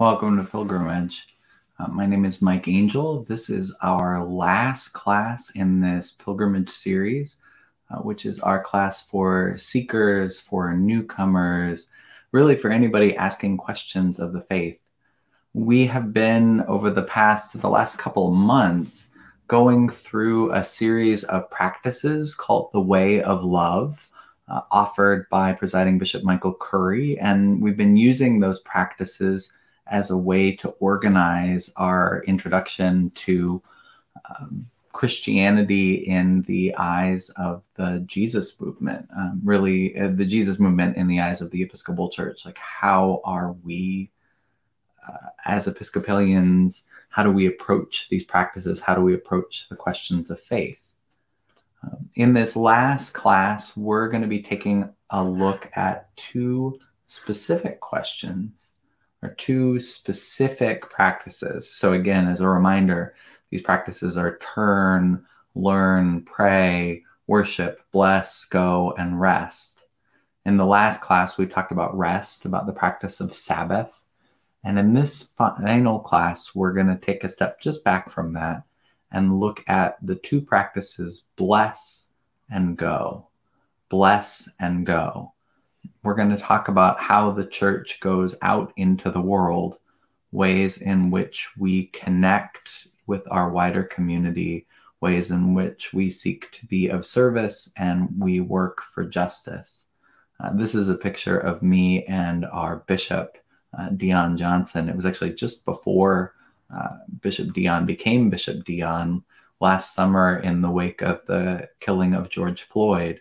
Welcome to Pilgrimage. Uh, my name is Mike Angell. This is our last class in this pilgrimage series, uh, which is our class for seekers, for newcomers, really for anybody asking questions of the faith. We have been, over the past, the last couple months, going through a series of practices called the Way of Love. Uh, offered by presiding Bishop Michael Curry, and we've been using those practices as a way to organize our introduction to um, Christianity in the eyes of the Jesus movement, um, really, uh, the Jesus movement in the eyes of the Episcopal Church. Like, how are we, uh, as Episcopalians, how do we approach these practices? How do we approach the questions of faith? Um, in this last class, we're going to be taking a look at two specific questions are two specific practices. So, again, as a reminder, these practices are turn, learn, pray, worship, bless, go, and rest. In the last class, we talked about rest, about the practice of Sabbath. And in this final class, we're going to take a step just back from that and look at the two practices bless and go. Bless and go we're going to talk about how the church goes out into the world, ways in which we connect with our wider community, ways in which we seek to be of service and we work for justice. Uh, this is a picture of me and our bishop, uh, Deon Johnson. It was actually just before uh, Bishop Deon became Bishop Deon last summer in the wake of the killing of George Floyd.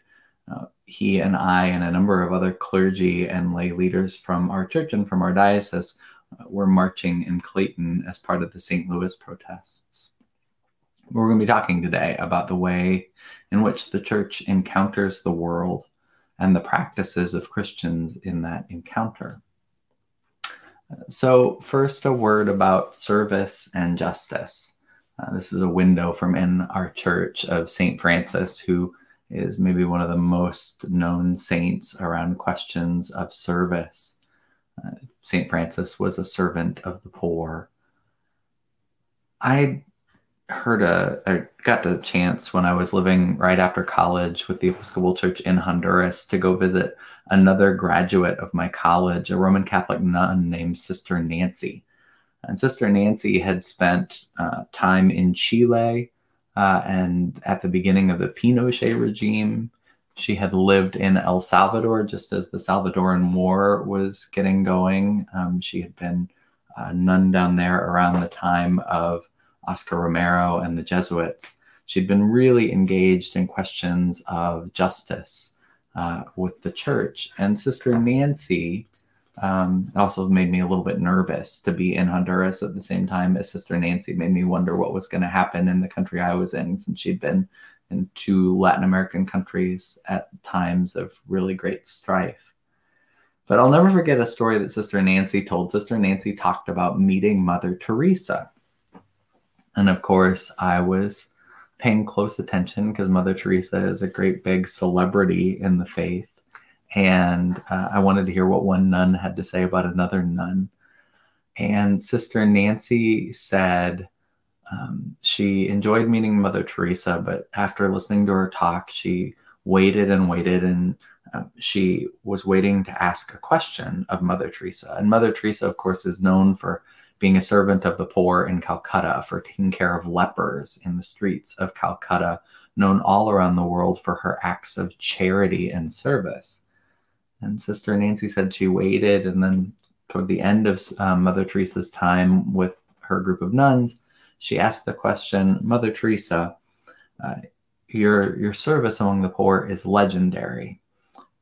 Uh, he and I and a number of other clergy and lay leaders from our church and from our diocese uh, were marching in Clayton as part of the St. Louis protests. We're going to be talking today about the way in which the church encounters the world and the practices of Christians in that encounter. So, first, a word about service and justice. Uh, this is a window from in our church of St. Francis, who is maybe one of the most known saints around questions of service. Uh, St. Francis was a servant of the poor. I heard a, I got the chance when I was living right after college with the Episcopal Church in Honduras to go visit another graduate of my college, a Roman Catholic nun named Sister Nancy. And Sister Nancy had spent uh, time in Chile uh, and at the beginning of the Pinochet regime, she had lived in El Salvador just as the Salvadoran War was getting going. Um, she had been a nun down there around the time of Oscar Romero and the Jesuits. She'd been really engaged in questions of justice uh, with the church. And Sister Nancy um, it also made me a little bit nervous to be in Honduras at the same time as Sister Nancy made me wonder what was going to happen in the country I was in since she'd been in two Latin American countries at times of really great strife. But I'll never forget a story that Sister Nancy told. Sister Nancy talked about meeting Mother Teresa. And of course, I was paying close attention because Mother Teresa is a great big celebrity in the faith and uh, I wanted to hear what one nun had to say about another nun. And Sister Nancy said um, she enjoyed meeting Mother Teresa, but after listening to her talk, she waited and waited and uh, she was waiting to ask a question of Mother Teresa. And Mother Teresa, of course, is known for being a servant of the poor in Calcutta, for taking care of lepers in the streets of Calcutta, known all around the world for her acts of charity and service. And Sister Nancy said she waited, and then toward the end of um, Mother Teresa's time with her group of nuns, she asked the question, Mother Teresa, uh, your your service among the poor is legendary.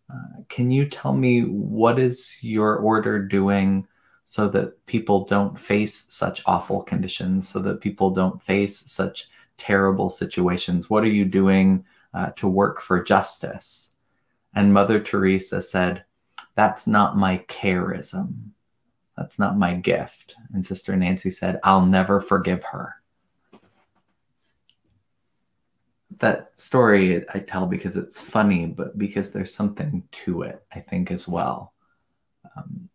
Uh, can you tell me what is your order doing so that people don't face such awful conditions, so that people don't face such terrible situations? What are you doing uh, to work for justice? And Mother Teresa said, That's not my charism. That's not my gift. And Sister Nancy said, I'll never forgive her. That story I tell because it's funny, but because there's something to it, I think, as well. Um,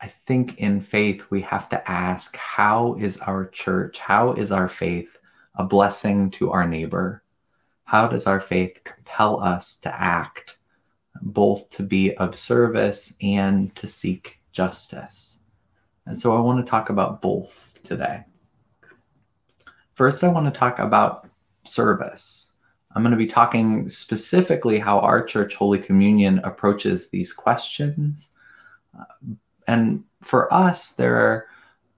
I think in faith, we have to ask how is our church, how is our faith a blessing to our neighbor? How does our faith compel us to act, both to be of service and to seek justice? And so I want to talk about both today. First, I want to talk about service. I'm going to be talking specifically how our church, Holy Communion, approaches these questions. And for us, there are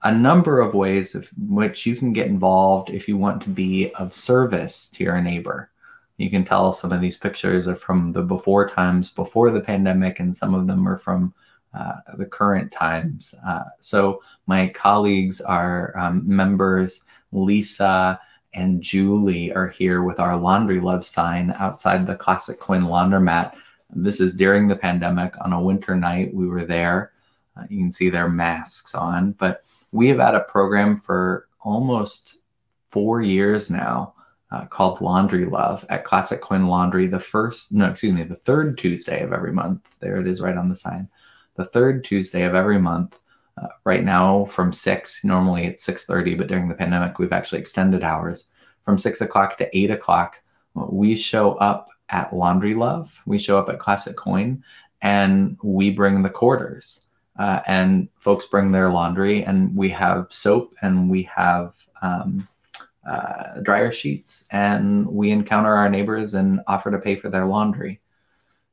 a number of ways in which you can get involved if you want to be of service to your neighbor. You can tell some of these pictures are from the before times before the pandemic, and some of them are from uh, the current times. Uh, so my colleagues are um, members, Lisa and Julie are here with our laundry love sign outside the Classic Coin laundromat. This is during the pandemic on a winter night. We were there. Uh, you can see their masks on, but we have had a program for almost four years now uh, called Laundry Love at Classic Coin Laundry. The first, no, excuse me, the third Tuesday of every month. There it is, right on the sign. The third Tuesday of every month. Uh, right now, from six. Normally it's six thirty, but during the pandemic, we've actually extended hours from six o'clock to eight o'clock. We show up at Laundry Love. We show up at Classic Coin, and we bring the quarters. Uh, and folks bring their laundry, and we have soap, and we have um, uh, dryer sheets, and we encounter our neighbors and offer to pay for their laundry.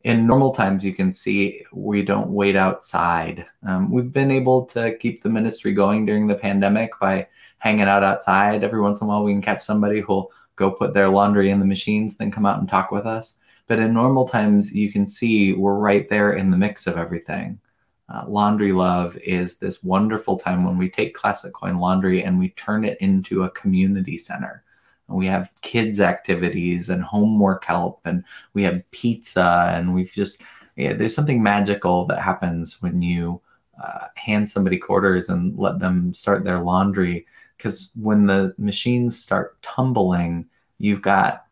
In normal times, you can see we don't wait outside. Um, we've been able to keep the ministry going during the pandemic by hanging out outside. Every once in a while, we can catch somebody who'll go put their laundry in the machines, then come out and talk with us. But in normal times, you can see we're right there in the mix of everything. Uh, laundry Love is this wonderful time when we take Classic Coin Laundry and we turn it into a community center. And we have kids' activities and homework help, and we have pizza, and we've just, yeah, there's something magical that happens when you uh, hand somebody quarters and let them start their laundry. Because when the machines start tumbling, you've got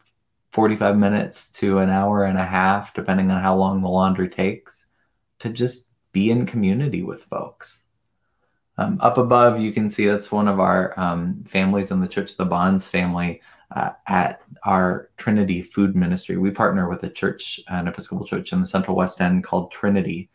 45 minutes to an hour and a half, depending on how long the laundry takes, to just be in community with folks. Um, up above, you can see that's one of our um, families in the Church of the Bonds family uh, at our Trinity Food Ministry. We partner with a church, an Episcopal church in the Central West End called Trinity.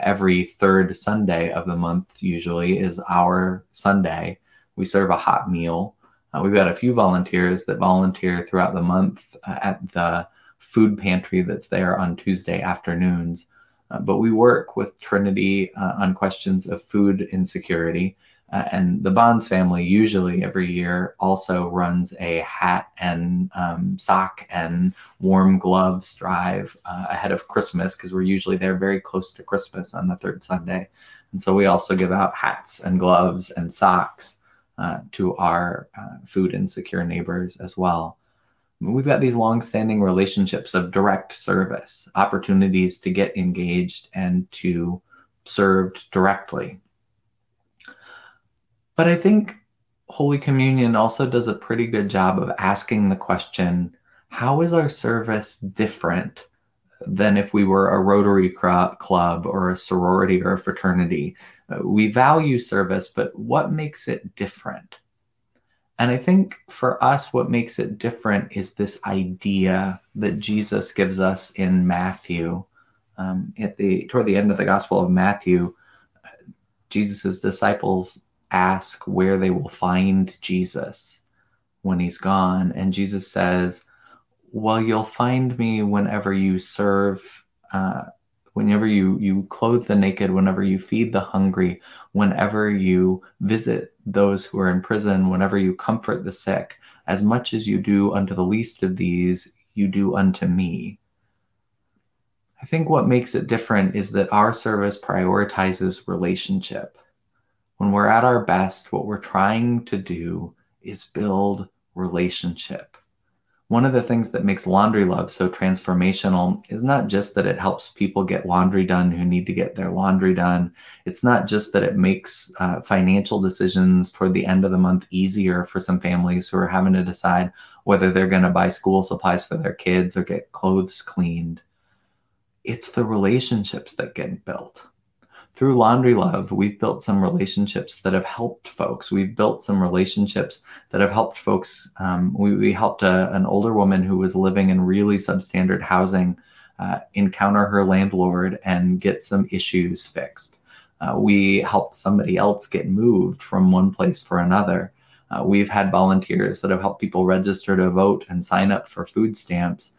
Every third Sunday of the month, usually, is our Sunday. We serve a hot meal. Uh, we've got a few volunteers that volunteer throughout the month uh, at the food pantry that's there on Tuesday afternoons. Uh, but we work with Trinity uh, on questions of food insecurity. Uh, and the Bonds family usually every year also runs a hat and um, sock and warm gloves drive uh, ahead of Christmas because we're usually there very close to Christmas on the third Sunday. And so we also give out hats and gloves and socks uh, to our food insecure neighbors as well we've got these long-standing relationships of direct service opportunities to get engaged and to served directly. But i think holy communion also does a pretty good job of asking the question how is our service different than if we were a rotary club or a sorority or a fraternity? Uh, we value service but what makes it different and I think for us, what makes it different is this idea that Jesus gives us in Matthew. Um, at the toward the end of the Gospel of Matthew, Jesus' disciples ask where they will find Jesus when he's gone, and Jesus says, "Well, you'll find me whenever you serve." Uh, whenever you you clothe the naked whenever you feed the hungry whenever you visit those who are in prison whenever you comfort the sick. As much as you do unto the least of these you do unto me. I think what makes it different is that our service prioritizes relationship. When we're at our best, what we're trying to do is build relationship. One of the things that makes Laundry Love so transformational is not just that it helps people get laundry done who need to get their laundry done. It's not just that it makes uh, financial decisions toward the end of the month easier for some families who are having to decide whether they're going to buy school supplies for their kids or get clothes cleaned. It's the relationships that get built through Laundry Love, we've built some relationships that have helped folks. We've built some relationships that have helped folks. Um, we, we, helped a, an older woman who was living in really substandard housing uh, encounter her landlord and get some issues fixed. Uh, we helped somebody else get moved from one place for another. Uh, we've had volunteers that have helped people register to vote and sign up for food stamps.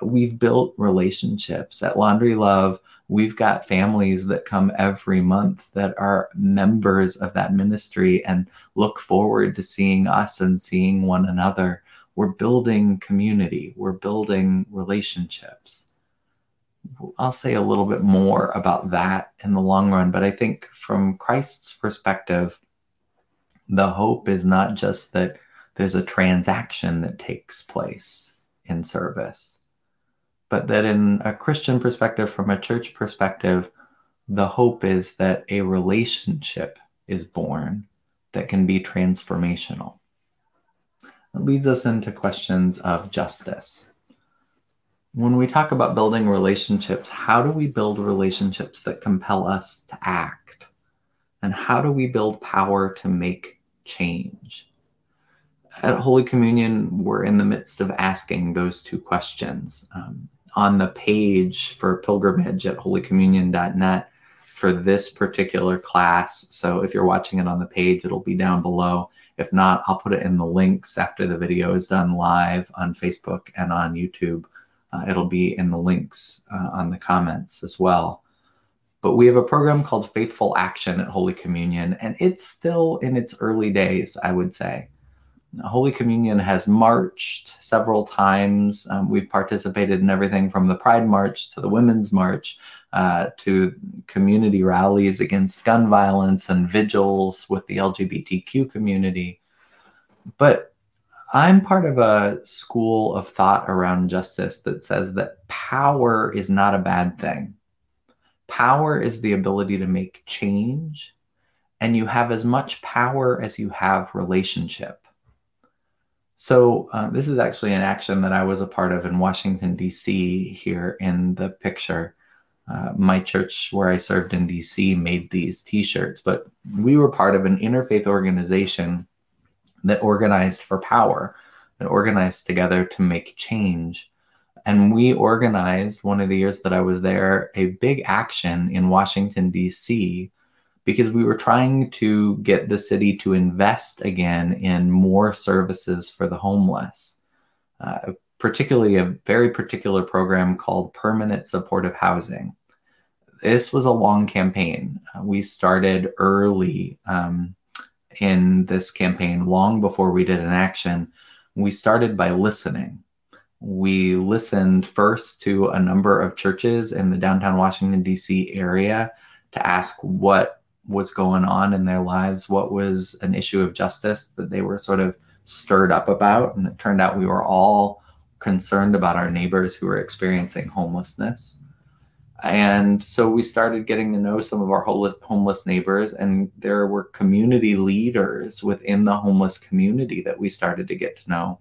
We've built relationships at Laundry Love we've got families that come every month that are members of that ministry and look forward to seeing us and seeing one another. We're building community, we're building relationships. I'll say a little bit more about that in the long run, but I think from Christ's perspective, the hope is not just that there's a transaction that takes place in service but that in a Christian perspective, from a church perspective, the hope is that a relationship is born that can be transformational. It leads us into questions of justice. When we talk about building relationships, how do we build relationships that compel us to act? And how do we build power to make change? At Holy Communion, we're in the midst of asking those two questions. Um, on the page for pilgrimage at holycommunion.net for this particular class. So if you're watching it on the page, it'll be down below. If not, I'll put it in the links after the video is done live on Facebook and on YouTube. Uh, it'll be in the links uh, on the comments as well. But we have a program called Faithful Action at Holy Communion, and it's still in its early days, I would say. Holy Communion has marched several times. Um, we've participated in everything from the Pride March to the Women's March uh, to community rallies against gun violence and vigils with the LGBTQ community. But I'm part of a school of thought around justice that says that power is not a bad thing. Power is the ability to make change, and you have as much power as you have relationship. So uh, this is actually an action that I was a part of in Washington D.C. Here in the picture, uh, my church where I served in D.C. made these T-shirts, but we were part of an interfaith organization that organized for power, that organized together to make change. And we organized one of the years that I was there a big action in Washington D.C because we were trying to get the city to invest again in more services for the homeless, uh, particularly a very particular program called Permanent Supportive Housing. This was a long campaign. Uh, we started early um, in this campaign, long before we did an action. We started by listening. We listened first to a number of churches in the downtown Washington, D.C. area to ask what was going on in their lives, what was an issue of justice that they were sort of stirred up about. And it turned out we were all concerned about our neighbors who were experiencing homelessness. And so we started getting to know some of our homeless neighbors, and there were community leaders within the homeless community that we started to get to know.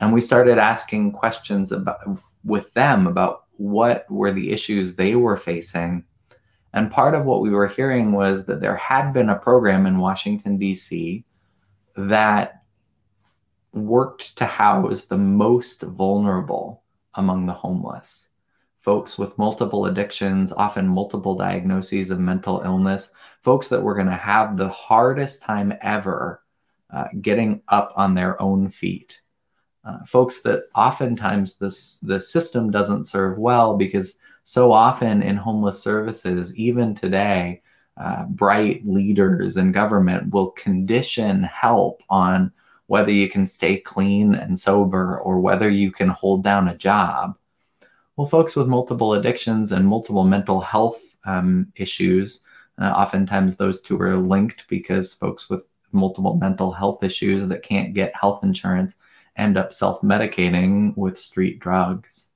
And we started asking questions about with them about what were the issues they were facing and part of what we were hearing was that there had been a program in Washington, D.C. that worked to house the most vulnerable among the homeless. Folks with multiple addictions, often multiple diagnoses of mental illness, folks that were going to have the hardest time ever uh, getting up on their own feet. Uh, folks that oftentimes this, the system doesn't serve well because so often in homeless services, even today, uh, bright leaders in government will condition help on whether you can stay clean and sober or whether you can hold down a job. Well, folks with multiple addictions and multiple mental health um, issues, Uh, oftentimes, those two are linked because folks with multiple mental health issues that can't get health insurance end up self medicating with street drugs.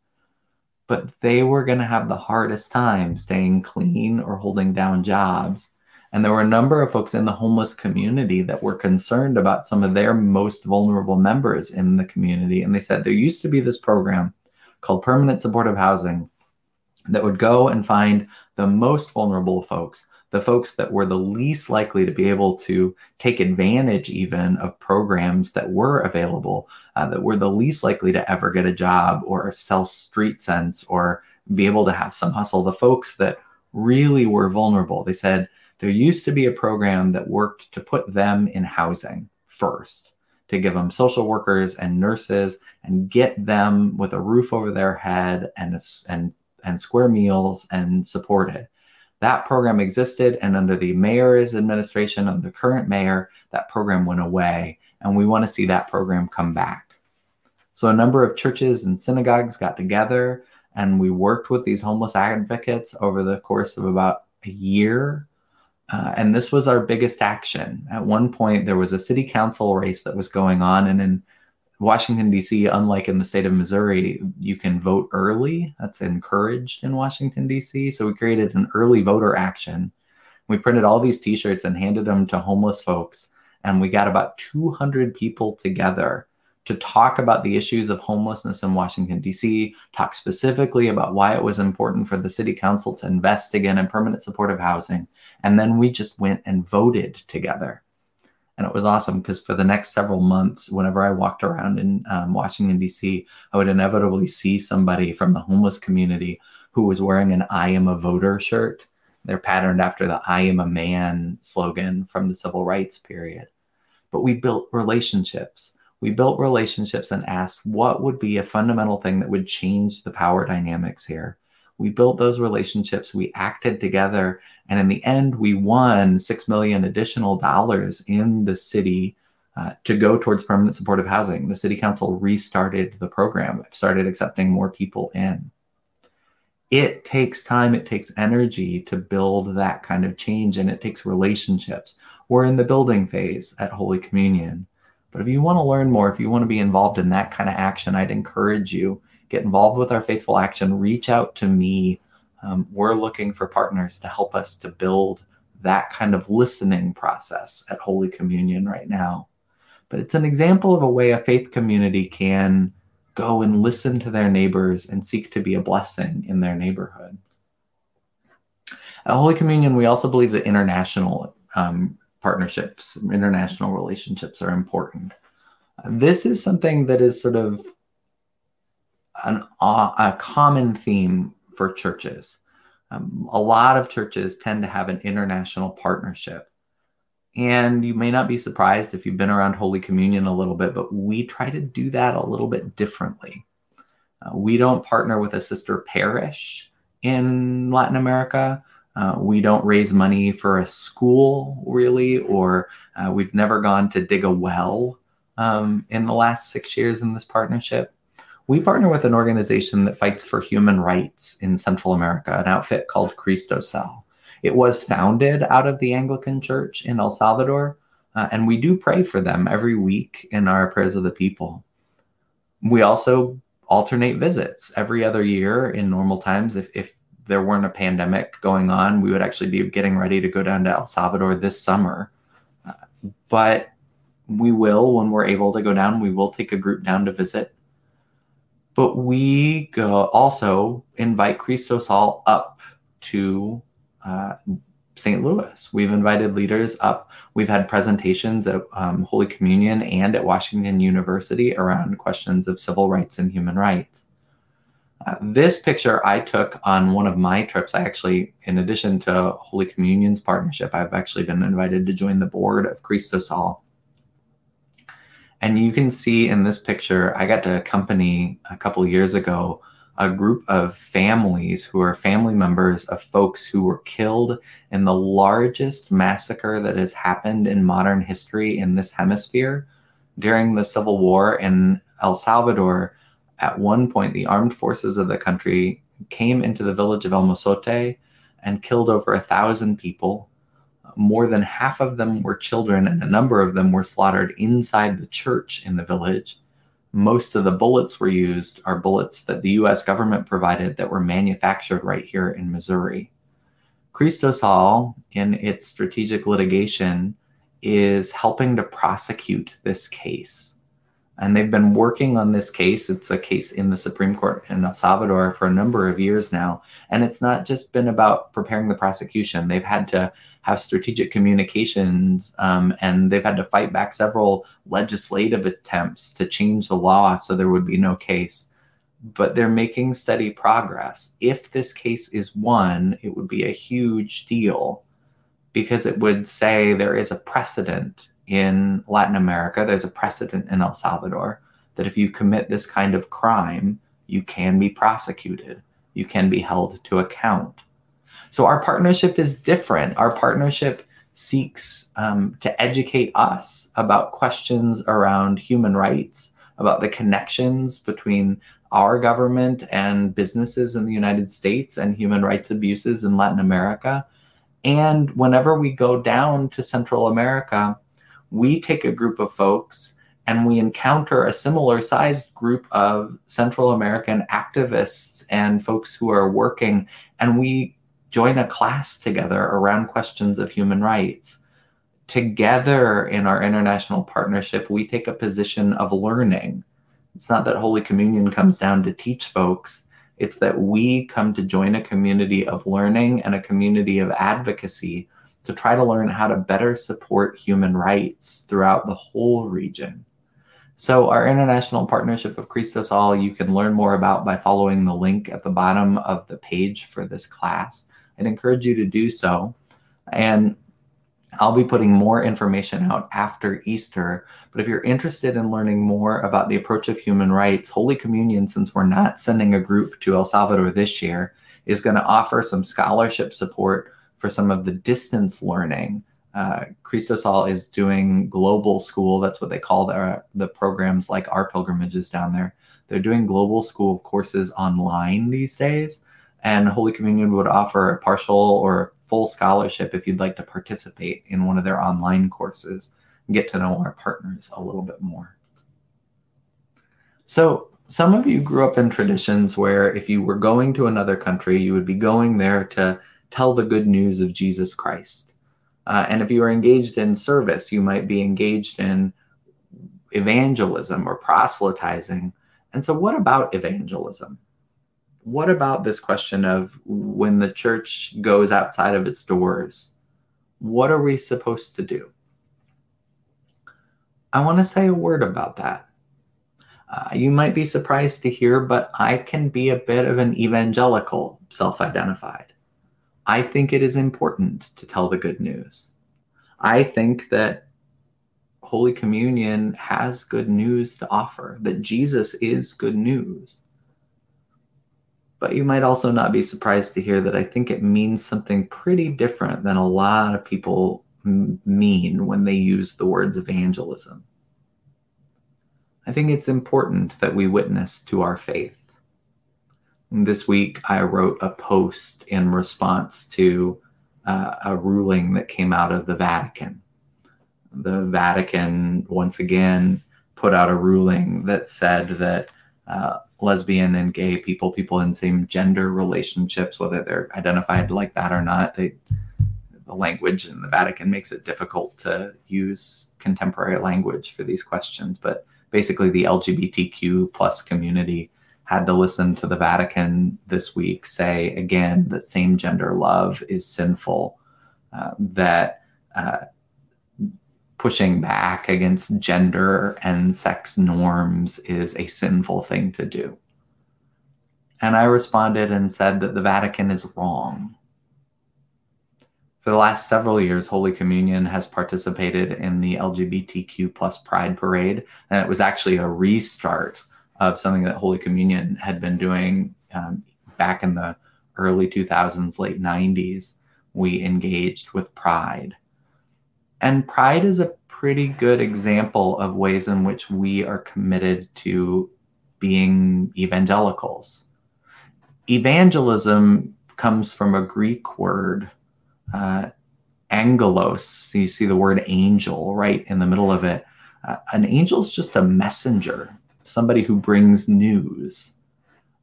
But they were going to have the hardest time staying clean or holding down jobs. And there were a number of folks in the homeless community that were concerned about some of their most vulnerable members in the community. And they said there used to be this program called Permanent Supportive Housing that would go and find the most vulnerable folks the folks that were the least likely to be able to take advantage even of programs that were available, uh, that were the least likely to ever get a job or sell street sense or be able to have some hustle, the folks that really were vulnerable. They said there used to be a program that worked to put them in housing first to give them social workers and nurses and get them with a roof over their head and and and square meals and supported that program existed and under the mayor's administration of the current mayor that program went away and we want to see that program come back. So a number of churches and synagogues got together and we worked with these homeless advocates over the course of about a year uh, and this was our biggest action. At one point there was a city council race that was going on and in Washington, D.C., unlike in the state of Missouri, you can vote early. That's encouraged in Washington, D.C. So we created an early voter action. We printed all these t shirts and handed them to homeless folks. And we got about 200 people together to talk about the issues of homelessness in Washington, D.C., talk specifically about why it was important for the city council to invest again in permanent supportive housing. And then we just went and voted together and it was awesome because for the next several months whenever i walked around in um, washington d.c i would inevitably see somebody from the homeless community who was wearing an i am a voter shirt. They're patterned after the i am a man slogan from the civil rights period. But we built relationships. We built relationships and asked what would be a fundamental thing that would change the power dynamics here we built those relationships we acted together and in the end we won 6 million additional dollars in the city uh, to go towards permanent supportive housing. The city council restarted the program started accepting more people in. It takes time it takes energy to build that kind of change and it takes relationships. We're in the building phase at holy communion. But if you want to learn more if you want to be involved in that kind of action i'd encourage you get involved with our faithful action, reach out to me. Um, we're looking for partners to help us to build that kind of listening process at Holy Communion right now. But it's an example of a way a faith community can go and listen to their neighbors and seek to be a blessing in their neighborhood. At Holy Communion, we also believe that international um, partnerships, international relationships are important. This is something that is sort of an, a common theme for churches. Um, a lot of churches tend to have an international partnership. And you may not be surprised if you've been around Holy Communion a little bit, but we try to do that a little bit differently. Uh, we don't partner with a sister parish in Latin America. Uh, we don't raise money for a school, really, or uh, we've never gone to dig a well um, in the last six years in this partnership we partner with an organization that fights for human rights in Central America, an outfit called Cristosal. It was founded out of the Anglican Church in El Salvador, uh, and we do pray for them every week in our prayers of the people. We also alternate visits every other year in normal times. If, if there weren't a pandemic going on, we would actually be getting ready to go down to El Salvador this summer. Uh, but we will, when we're able to go down, we will take a group down to visit but we go also invite Cristosal up to uh, St. Louis. We've invited leaders up. We've had presentations at um, Holy Communion and at Washington University around questions of civil rights and human rights. Uh, this picture I took on one of my trips. I actually, in addition to Holy Communion's partnership, I've actually been invited to join the board of Cristosal and you can see in this picture, I got to accompany a couple years ago a group of families who are family members of folks who were killed in the largest massacre that has happened in modern history in this hemisphere during the Civil War in El Salvador. At one point, the armed forces of the country came into the village of El Mozote and killed over a thousand people. More than half of them were children, and a number of them were slaughtered inside the church in the village. Most of the bullets were used are bullets that the US government provided that were manufactured right here in Missouri. Cristosal, in its strategic litigation, is helping to prosecute this case. And they've been working on this case. It's a case in the Supreme Court in El Salvador for a number of years now. And it's not just been about preparing the prosecution. They've had to have strategic communications um, and they've had to fight back several legislative attempts to change the law so there would be no case. But they're making steady progress. If this case is won, it would be a huge deal because it would say there is a precedent in Latin America, there's a precedent in El Salvador that if you commit this kind of crime, you can be prosecuted, you can be held to account. So our partnership is different. Our partnership seeks um, to educate us about questions around human rights, about the connections between our government and businesses in the United States and human rights abuses in Latin America. And whenever we go down to Central America, we take a group of folks and we encounter a similar sized group of Central American activists and folks who are working, and we join a class together around questions of human rights. Together in our international partnership, we take a position of learning. It's not that Holy Communion comes down to teach folks, it's that we come to join a community of learning and a community of advocacy to try to learn how to better support human rights throughout the whole region. So, our international partnership of Cristosal, you can learn more about by following the link at the bottom of the page for this class. I'd encourage you to do so. And I'll be putting more information out after Easter. But if you're interested in learning more about the approach of human rights, Holy Communion, since we're not sending a group to El Salvador this year, is going to offer some scholarship support for some of the distance learning. Uh, Cristosal is doing global school. That's what they call their, the programs like our pilgrimages down there. They're doing global school courses online these days. And Holy Communion would offer a partial or full scholarship if you'd like to participate in one of their online courses get to know our partners a little bit more. So, some of you grew up in traditions where if you were going to another country, you would be going there to tell the good news of Jesus Christ. Uh, and if you were engaged in service, you might be engaged in evangelism or proselytizing. And so, what about evangelism? What about this question of when the church goes outside of its doors? What are we supposed to do? I want to say a word about that. Uh, you might be surprised to hear, but I can be a bit of an evangelical, self identified. I think it is important to tell the good news. I think that Holy Communion has good news to offer, that Jesus is good news. But you might also not be surprised to hear that I think it means something pretty different than a lot of people m- mean when they use the words evangelism. I think it's important that we witness to our faith. This week, I wrote a post in response to uh, a ruling that came out of the Vatican. The Vatican, once again, put out a ruling that said that uh, lesbian and gay people, people in same gender relationships, whether they're identified like that or not, they, the language in the Vatican makes it difficult to use contemporary language for these questions. But basically, the LGBTQ plus community had to listen to the Vatican this week say again that same gender love is sinful, uh, that uh, pushing back against gender and sex norms is a sinful thing to do. And I responded and said that the Vatican is wrong. For the last several years, Holy Communion has participated in the LGBTQ plus Pride Parade, and it was actually a restart of something that Holy Communion had been doing um, back in the early 2000s, late 90s. We engaged with Pride. And Pride is a pretty good example of ways in which we are committed to being evangelicals. Evangelism comes from a Greek word, uh, angelos. You see the word angel right in the middle of it. Uh, an angel is just a messenger, somebody who brings news.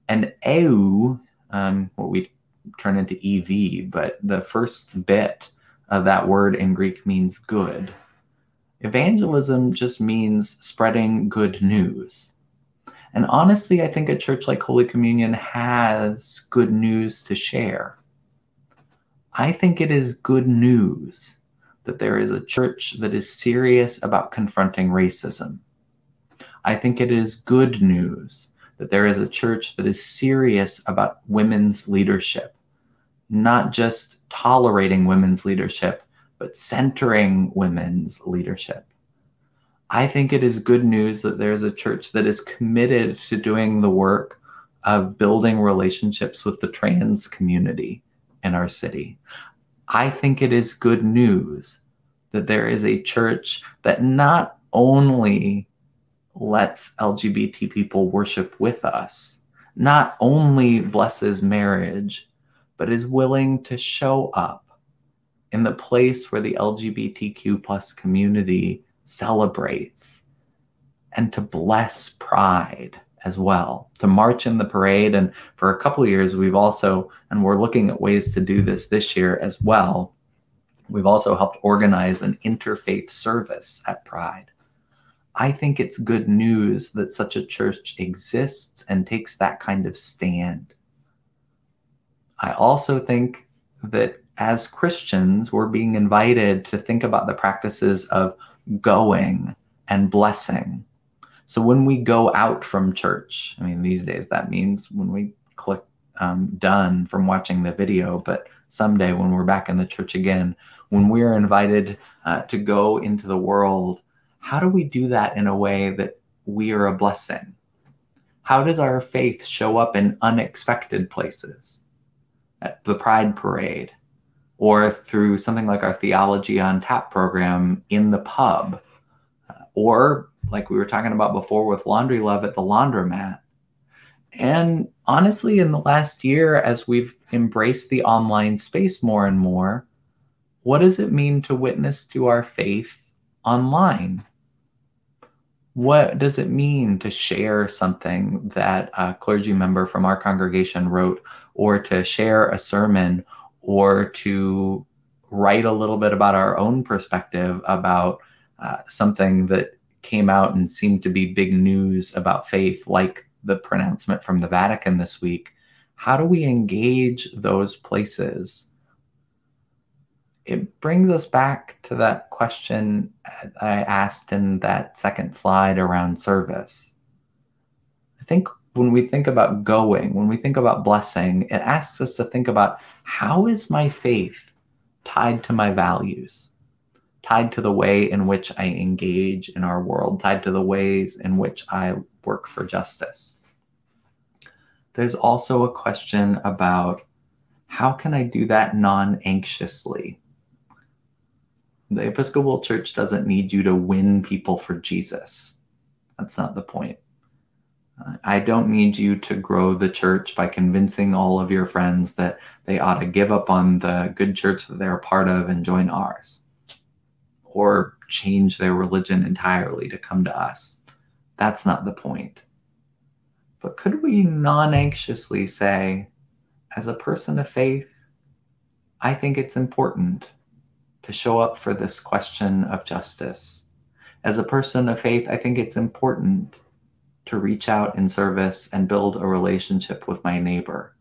And eu, um, what we turn into ev, but the first bit of that word in Greek means good. Evangelism just means spreading good news. And honestly, I think a church like Holy Communion has good news to share. I think it is good news that there is a church that is serious about confronting racism. I think it is good news that there is a church that is serious about women's leadership, not just tolerating women's leadership, but centering women's leadership. I think it is good news that there's a church that is committed to doing the work of building relationships with the trans community in our city. I think it is good news that there is a church that not only lets LGBT people worship with us, not only blesses marriage, but is willing to show up in the place where the LGBTQ plus community celebrates and to bless pride as well to march in the parade. And for a couple years we've also and we're looking at ways to do this this year as well we've also helped organize an interfaith service at pride. I think it's good news that such a church exists and takes that kind of stand i also think that as christians we're being invited to think about the practices of going and blessing. So when we go out from church, I mean, these days that means when we click um, done from watching the video, but someday when we're back in the church again, when we're invited uh, to go into the world, how do we do that in a way that we are a blessing? How does our faith show up in unexpected places? At the Pride Parade, or through something like our Theology on Tap program in the pub, uh, or like we were talking about before with Laundry Love at the laundromat. And honestly, in the last year, as we've embraced the online space more and more, what does it mean to witness to our faith online? What does it mean to share something that a clergy member from our congregation wrote, or to share a sermon, or to write a little bit about our own perspective about uh, something that came out and seemed to be big news about faith, like the pronouncement from the Vatican this week. How do we engage those places? It brings us back to that question I asked in that second slide around service. I think when we think about going, when we think about blessing, it asks us to think about how is my faith tied to my values, tied to the way in which I engage in our world, tied to the ways in which I work for justice. There's also a question about how can I do that non anxiously? The Episcopal Church doesn't need you to win people for Jesus. That's not the point. I don't need you to grow the church by convincing all of your friends that they ought to give up on the good church that they're a part of and join ours or change their religion entirely to come to us. That's not the point. But could we non anxiously say, as a person of faith, I think it's important to show up for this question of justice. As a person of faith, I think it's important to reach out in service and build a relationship with my neighbor.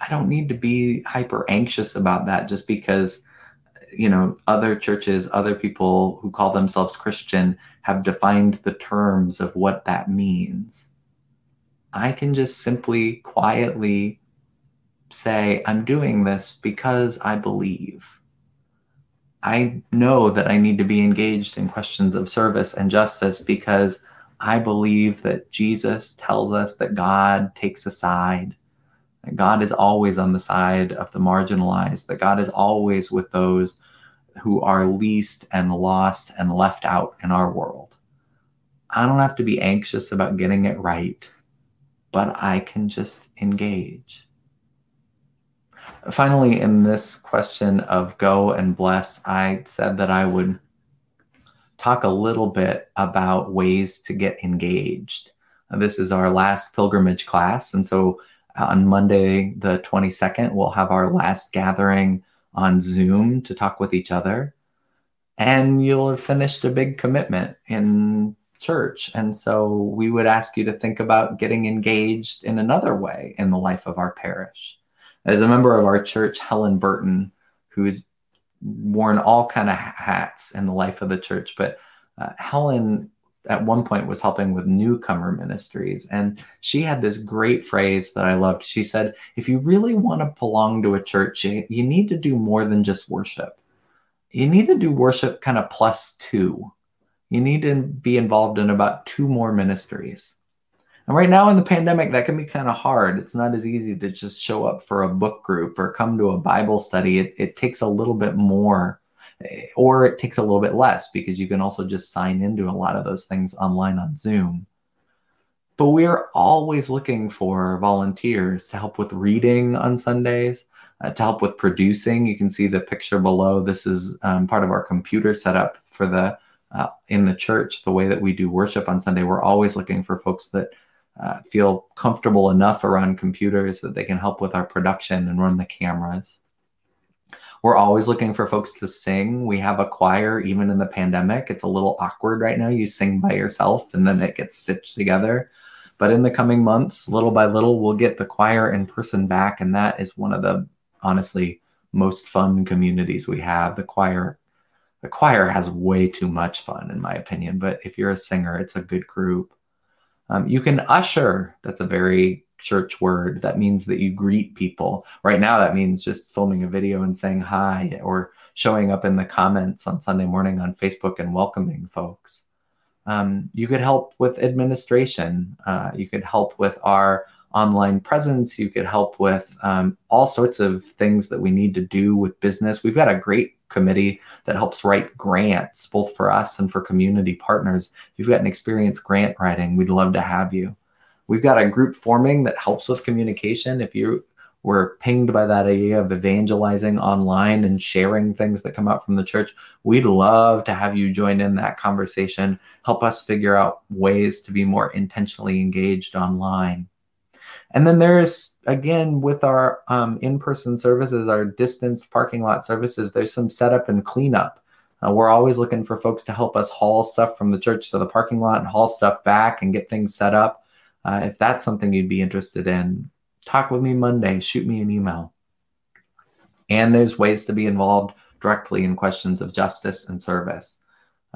I don't need to be hyper anxious about that just because you know other churches other people who call themselves christian have defined the terms of what that means i can just simply quietly say i'm doing this because i believe i know that i need to be engaged in questions of service and justice because I believe that Jesus tells us that God takes a side, that God is always on the side of the marginalized, that God is always with those who are least and lost and left out in our world. I don't have to be anxious about getting it right, but I can just engage. Finally, in this question of go and bless, I said that I would talk a little bit about ways to get engaged. This is our last pilgrimage class. And so uh, on Monday, the 22nd, we'll have our last gathering on Zoom to talk with each other. And you'll have finished a big commitment in church. And so we would ask you to think about getting engaged in another way in the life of our parish. As a member of our church, Helen Burton, who's worn all kind of hats in the life of the church, but uh, Helen at one point was helping with newcomer ministries and she had this great phrase that i loved. She said if you really want to belong to a church you, you need to do more than just worship. You need to do worship kind of plus two. You need to be involved in about two more ministries. And right now in the pandemic, that can be kind of hard. It's not as easy to just show up for a book group or come to a Bible study. It, it takes a little bit more, or it takes a little bit less because you can also just sign into a lot of those things online on Zoom. But we're always looking for volunteers to help with reading on Sundays, uh, to help with producing. You can see the picture below. This is um, part of our computer setup for the uh, in the church, the way that we do worship on Sunday, we're always looking for folks that uh, feel comfortable enough around computers that they can help with our production and run the cameras. We're always looking for folks to sing. We have a choir, even in the pandemic. It's a little awkward right now. You sing by yourself and then it gets stitched together. But in the coming months, little by little, we'll get the choir in person back. And that is one of the honestly most fun communities we have. The choir the choir has way too much fun, in my opinion. But if you're a singer, it's a good group. Um, you can usher. That's a very church word. That means that you greet people. Right now, that means just filming a video and saying hi or showing up in the comments on Sunday morning on Facebook and welcoming folks. Um, you could help with administration. Uh, you could help with our online presence. You could help with um, all sorts of things that we need to do with business. We've got a great committee that helps write grants, both for us and for community partners. If you've got an experience grant writing, we'd love to have you. We've got a group forming that helps with communication. If you were pinged by that idea of evangelizing online and sharing things that come out from the church, we'd love to have you join in that conversation. Help us figure out ways to be more intentionally engaged online. And then there's, again, with our um, in person services, our distance parking lot services, there's some setup and cleanup. Uh, we're always looking for folks to help us haul stuff from the church to the parking lot and haul stuff back and get things set up. Uh, if that's something you'd be interested in, talk with me Monday, shoot me an email. And there's ways to be involved directly in questions of justice and service.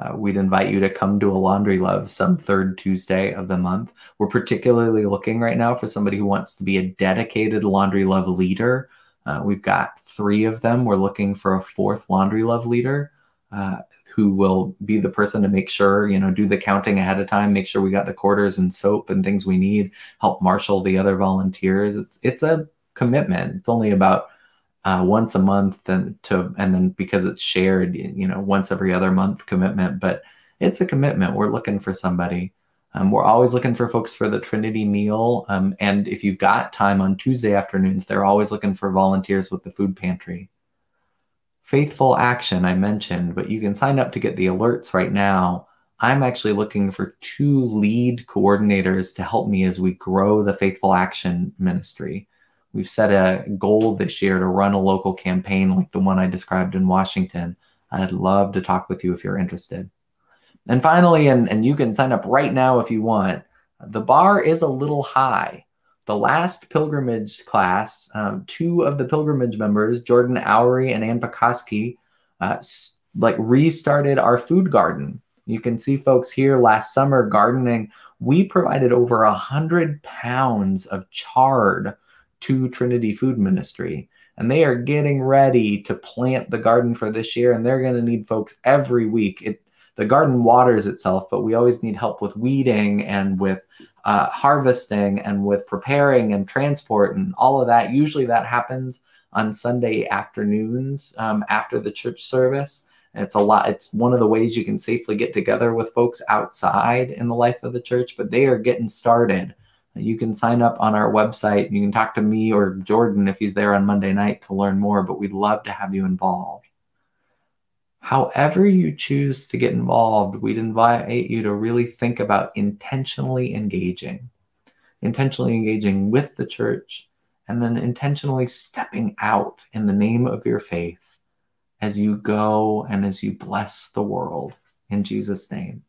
Uh, we'd invite you to come to a laundry love some third Tuesday of the month. We're particularly looking right now for somebody who wants to be a dedicated laundry love leader. Uh, we've got three of them. We're looking for a fourth laundry love leader uh, who will be the person to make sure, you know, do the counting ahead of time, make sure we got the quarters and soap and things we need, help marshal the other volunteers. It's it's a commitment. It's only about uh, once a month and to and then because it's shared you know once every other month commitment but it's a commitment. We're looking for somebody. Um, we're always looking for folks for the trinity meal um, and if you've got time on tuesday afternoons they're always looking for volunteers with the food pantry. Faithful action i mentioned but you can sign up to get the alerts right now. I'm actually looking for two lead coordinators to help me as we grow the faithful action ministry We've set a goal this year to run a local campaign like the one I described in Washington. I'd love to talk with you if you're interested. And finally, and, and you can sign up right now if you want, the bar is a little high. The last pilgrimage class, um, two of the pilgrimage members, Jordan Owery and Ann Pekoski, uh, like restarted our food garden. You can see folks here last summer gardening. We provided over a hundred pounds of chard to Trinity Food Ministry. And they are getting ready to plant the garden for this year, and they're going to need folks every week. It, the garden waters itself, but we always need help with weeding and with uh, harvesting and with preparing and transport and all of that. Usually that happens on Sunday afternoons um, after the church service. And it's a lot, it's one of the ways you can safely get together with folks outside in the life of the church, but they are getting started You can sign up on our website. You can talk to me or Jordan if he's there on Monday night to learn more, but we'd love to have you involved. However, you choose to get involved, we'd invite you to really think about intentionally engaging, intentionally engaging with the church, and then intentionally stepping out in the name of your faith as you go and as you bless the world in Jesus' name.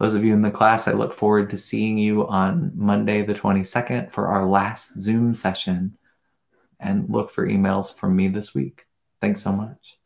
Those of you in the class, I look forward to seeing you on Monday, the 22nd, for our last Zoom session. And look for emails from me this week. Thanks so much.